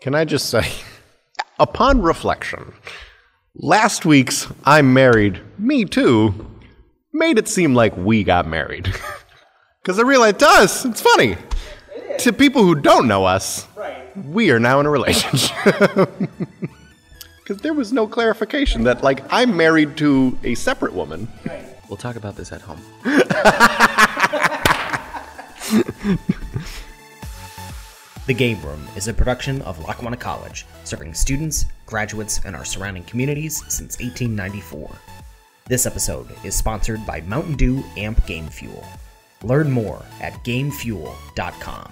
Can I just say, upon reflection, last week's I'm married, me too, made it seem like we got married. Because I realized to us, it's funny. To people who don't know us, right. we are now in a relationship. Because there was no clarification that, like, I'm married to a separate woman. We'll talk about this at home. The Game Room is a production of Lackawanna College, serving students, graduates, and our surrounding communities since 1894. This episode is sponsored by Mountain Dew Amp Game Fuel. Learn more at gamefuel.com.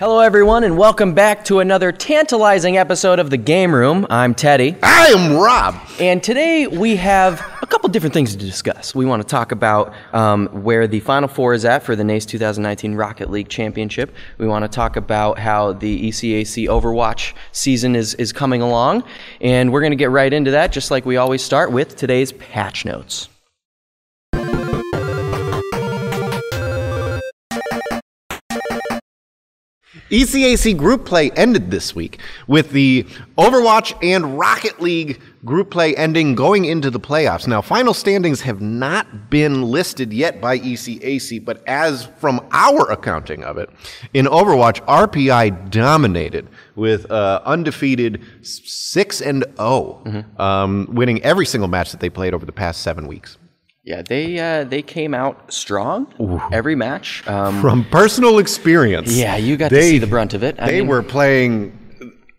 Hello, everyone, and welcome back to another tantalizing episode of The Game Room. I'm Teddy, I am Rob. and today we have a couple different things to discuss. We want to talk about um, where the Final Four is at for the NACE 2019 Rocket League Championship. We want to talk about how the ECAC Overwatch season is, is coming along, and we're going to get right into that, just like we always start with today's patch notes. ECAC group play ended this week with the Overwatch and Rocket League group play ending going into the playoffs. Now, final standings have not been listed yet by ECAC, but as from our accounting of it, in Overwatch, RPI dominated with uh, undefeated 6 and 0, um, winning every single match that they played over the past seven weeks. Yeah, they uh, they came out strong every match. Um, From personal experience. Yeah, you got to see the brunt of it. I they mean- were playing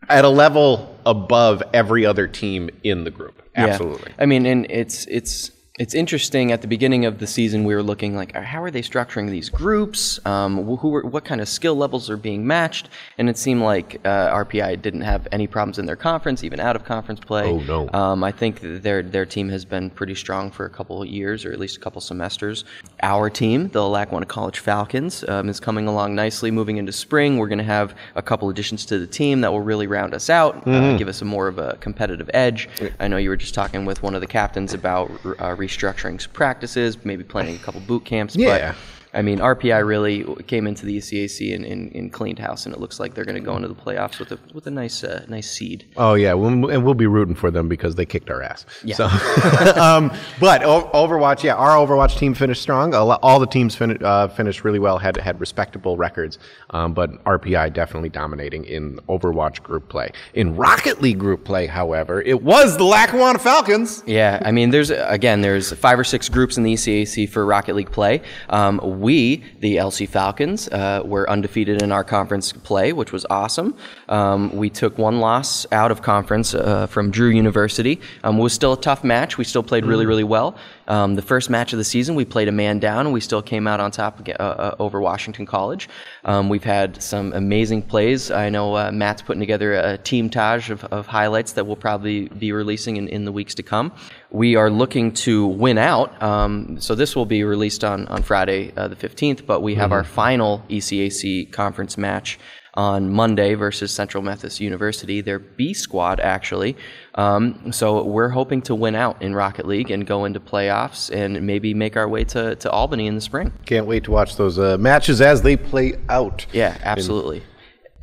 at a level above every other team in the group. Yeah. Absolutely. I mean, and it's it's it's interesting. At the beginning of the season, we were looking like, uh, how are they structuring these groups? Um, wh- who are, what kind of skill levels are being matched? And it seemed like uh, RPI didn't have any problems in their conference, even out of conference play. Oh, no. Um, I think their their team has been pretty strong for a couple of years, or at least a couple semesters. Our team, the Lackawanna College Falcons, um, is coming along nicely. Moving into spring, we're going to have a couple additions to the team that will really round us out, Mm-hmm. uh, give us a more of a competitive edge. I know you were just talking with one of the captains about uh, restructuring some practices, maybe planning a couple boot camps. Yeah. I mean, RPI really came into the ECAC and, and, and cleaned house, and it looks like they're going to go into the playoffs with a with a nice uh, nice seed. Oh yeah, we'll, and we'll be rooting for them because they kicked our ass. Yeah. So, um, but Overwatch, yeah, our Overwatch team finished strong. All the teams fin- uh, finished really well, had had respectable records. Um, but RPI definitely dominating in Overwatch group play. In Rocket League group play, however, it was the Lackawanna Falcons. Yeah, I mean, there's again, there's five or six groups in the ECAC for Rocket League play. Um, we, the LC Falcons, uh, were undefeated in our conference play, which was awesome. Um, we took one loss out of conference uh, from Drew University. Um, it was still a tough match. We still played really, really well. Um, the first match of the season, we played a man down, and we still came out on top uh, uh, over Washington College. Um, we've had some amazing plays. I know uh, Matt's putting together a team taj of, of highlights that we'll probably be releasing in, in the weeks to come. We are looking to win out. Um, so this will be released on, on Friday uh, the 15th, but we have our final ECAC conference match on Monday versus Central Methodist University. Their B squad, actually. Um, so we're hoping to win out in Rocket League and go into playoffs and maybe make our way to, to Albany in the spring. Can't wait to watch those uh, matches as they play out. Yeah, absolutely. And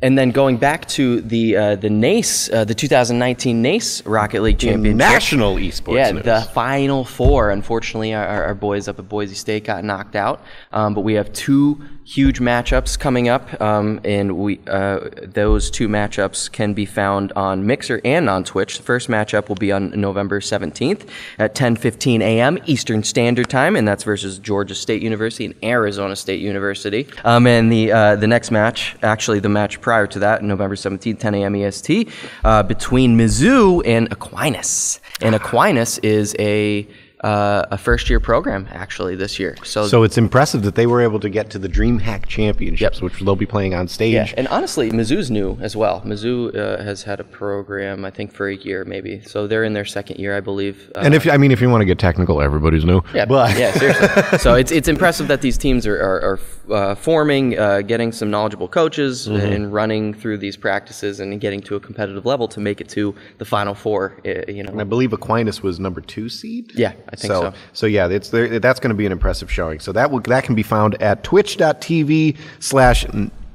then going back to the uh, the NACE, uh, the 2019 NACE Rocket League Championship. National esports Yeah, news. the final four. Unfortunately, our, our our boys up at Boise State got knocked out. Um, but we have two huge matchups coming up, um, and we uh, those two matchups can be found on Mixer and on Twitch. The first matchup will be on November 17th at 10:15 a.m. Eastern Standard Time, and that's versus Georgia State University and Arizona State University. Um, and the uh, the next match, actually the match prior to that, November 17th, 10 a.m. EST, uh, between Mizzou and Aquinas. And Aquinas is a uh, a first year program actually this year. So, So it's impressive that they were able to get to the DreamHack Championships, which they'll be playing on stage. yeah, and honestly, Mizzou's new as well. Mizzou uh, has had a program, I think, for a year maybe. So they're in their second year, I believe. Uh, And if I mean, if you want to get technical, everybody's new. yeah, but yeah, seriously. so it's it's impressive that these teams are are, are uh, forming, uh, getting some knowledgeable coaches, Mm-hmm. and running through these practices and getting to a competitive level to make it to the Final Four. uh, You know, I believe Aquinas was number two seed. Yeah, I think so. So yeah, it's that's going to be an impressive showing. So that will, that can be found at twitch.tv slash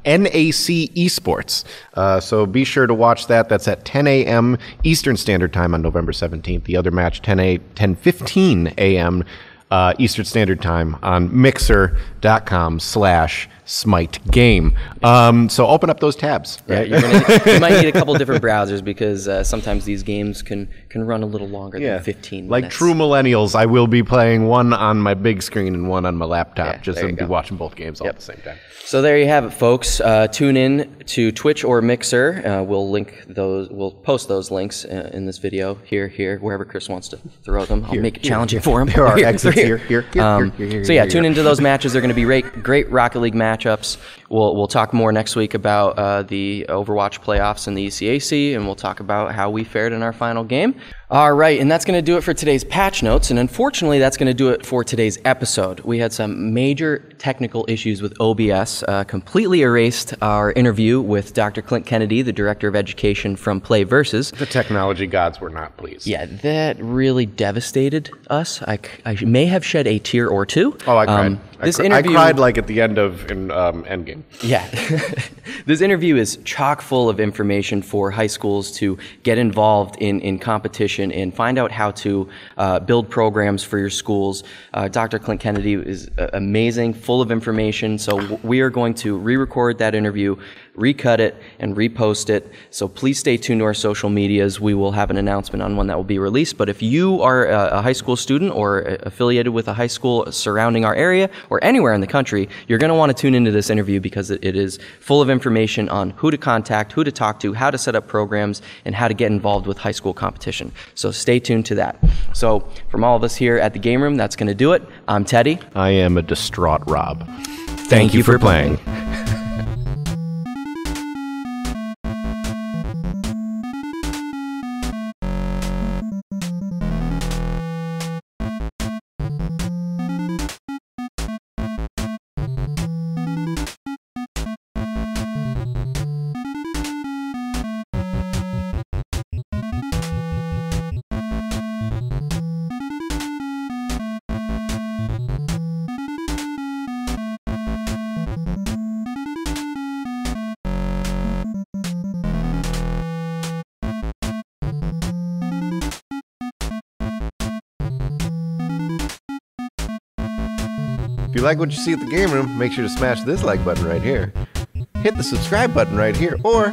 NAC Esports. Uh, so be sure to watch that. That's at 10 a.m. Eastern Standard Time on November 17th. The other match, 10 a 10:15 a.m. Uh, Eastern Standard Time on Mixer.com slash Smite Game. Um, so open up those tabs. Yeah, Right? you're gonna, you might need a couple different browsers because uh, sometimes these games can can run a little longer than 15 Like minutes. true millennials, I will be playing one on my big screen and one on my laptop, Yeah, just to you be watching both games all at the same time. So there you have it, folks. Uh, tune in to Twitch or Mixer. Uh, we'll link those. We'll post those links uh, in this video here, here, wherever Chris wants to throw them. I'll make it challenging for him. There are Here, exits here, here, here, Um, here, here, so yeah, here, tune here. into those matches. They're going to be great, great Rocket League matchups. We'll we'll talk more next week about uh, the Overwatch playoffs and the ECAC, and we'll talk about how we fared in our final game. All right, and that's going to do it for today's patch notes. And unfortunately, that's going to do it for today's episode. We had some major technical issues with OBS, uh, completely erased our interview with Dr. Clint Kennedy, the director of education from Play Versus. The technology gods were not pleased. Yeah, that really devastated us. I may have shed a tear or two. Oh, I cried. Um, I this cr- interview, I cried like at the end of in, um, Endgame. Yeah. this interview is chock full of information for high schools to get involved in, in competition and find out how to uh, build programs for your schools. Uh, Dr. Clint Kennedy is uh, amazing, full of information. So we are going to re record that interview, recut it, and repost it. So please stay tuned to our social medias. We will have an announcement on when that will be released. But if you are a, a high school student or affiliated with a high school surrounding our area or anywhere in the country, you're going to want to tune into this interview because it, it is full of information on who to contact, who to talk to, how to set up programs, and how to get involved with high school competition. So stay tuned to that. So from all of us here at the Game Room, that's going to do it. I'm Teddy. I am a distraught Rob. Thank you for playing. If you like what you see at the game room, make sure to smash this like button right here. Hit the subscribe button right here, or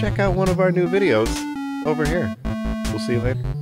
check out one of our new videos over here. We'll see you later.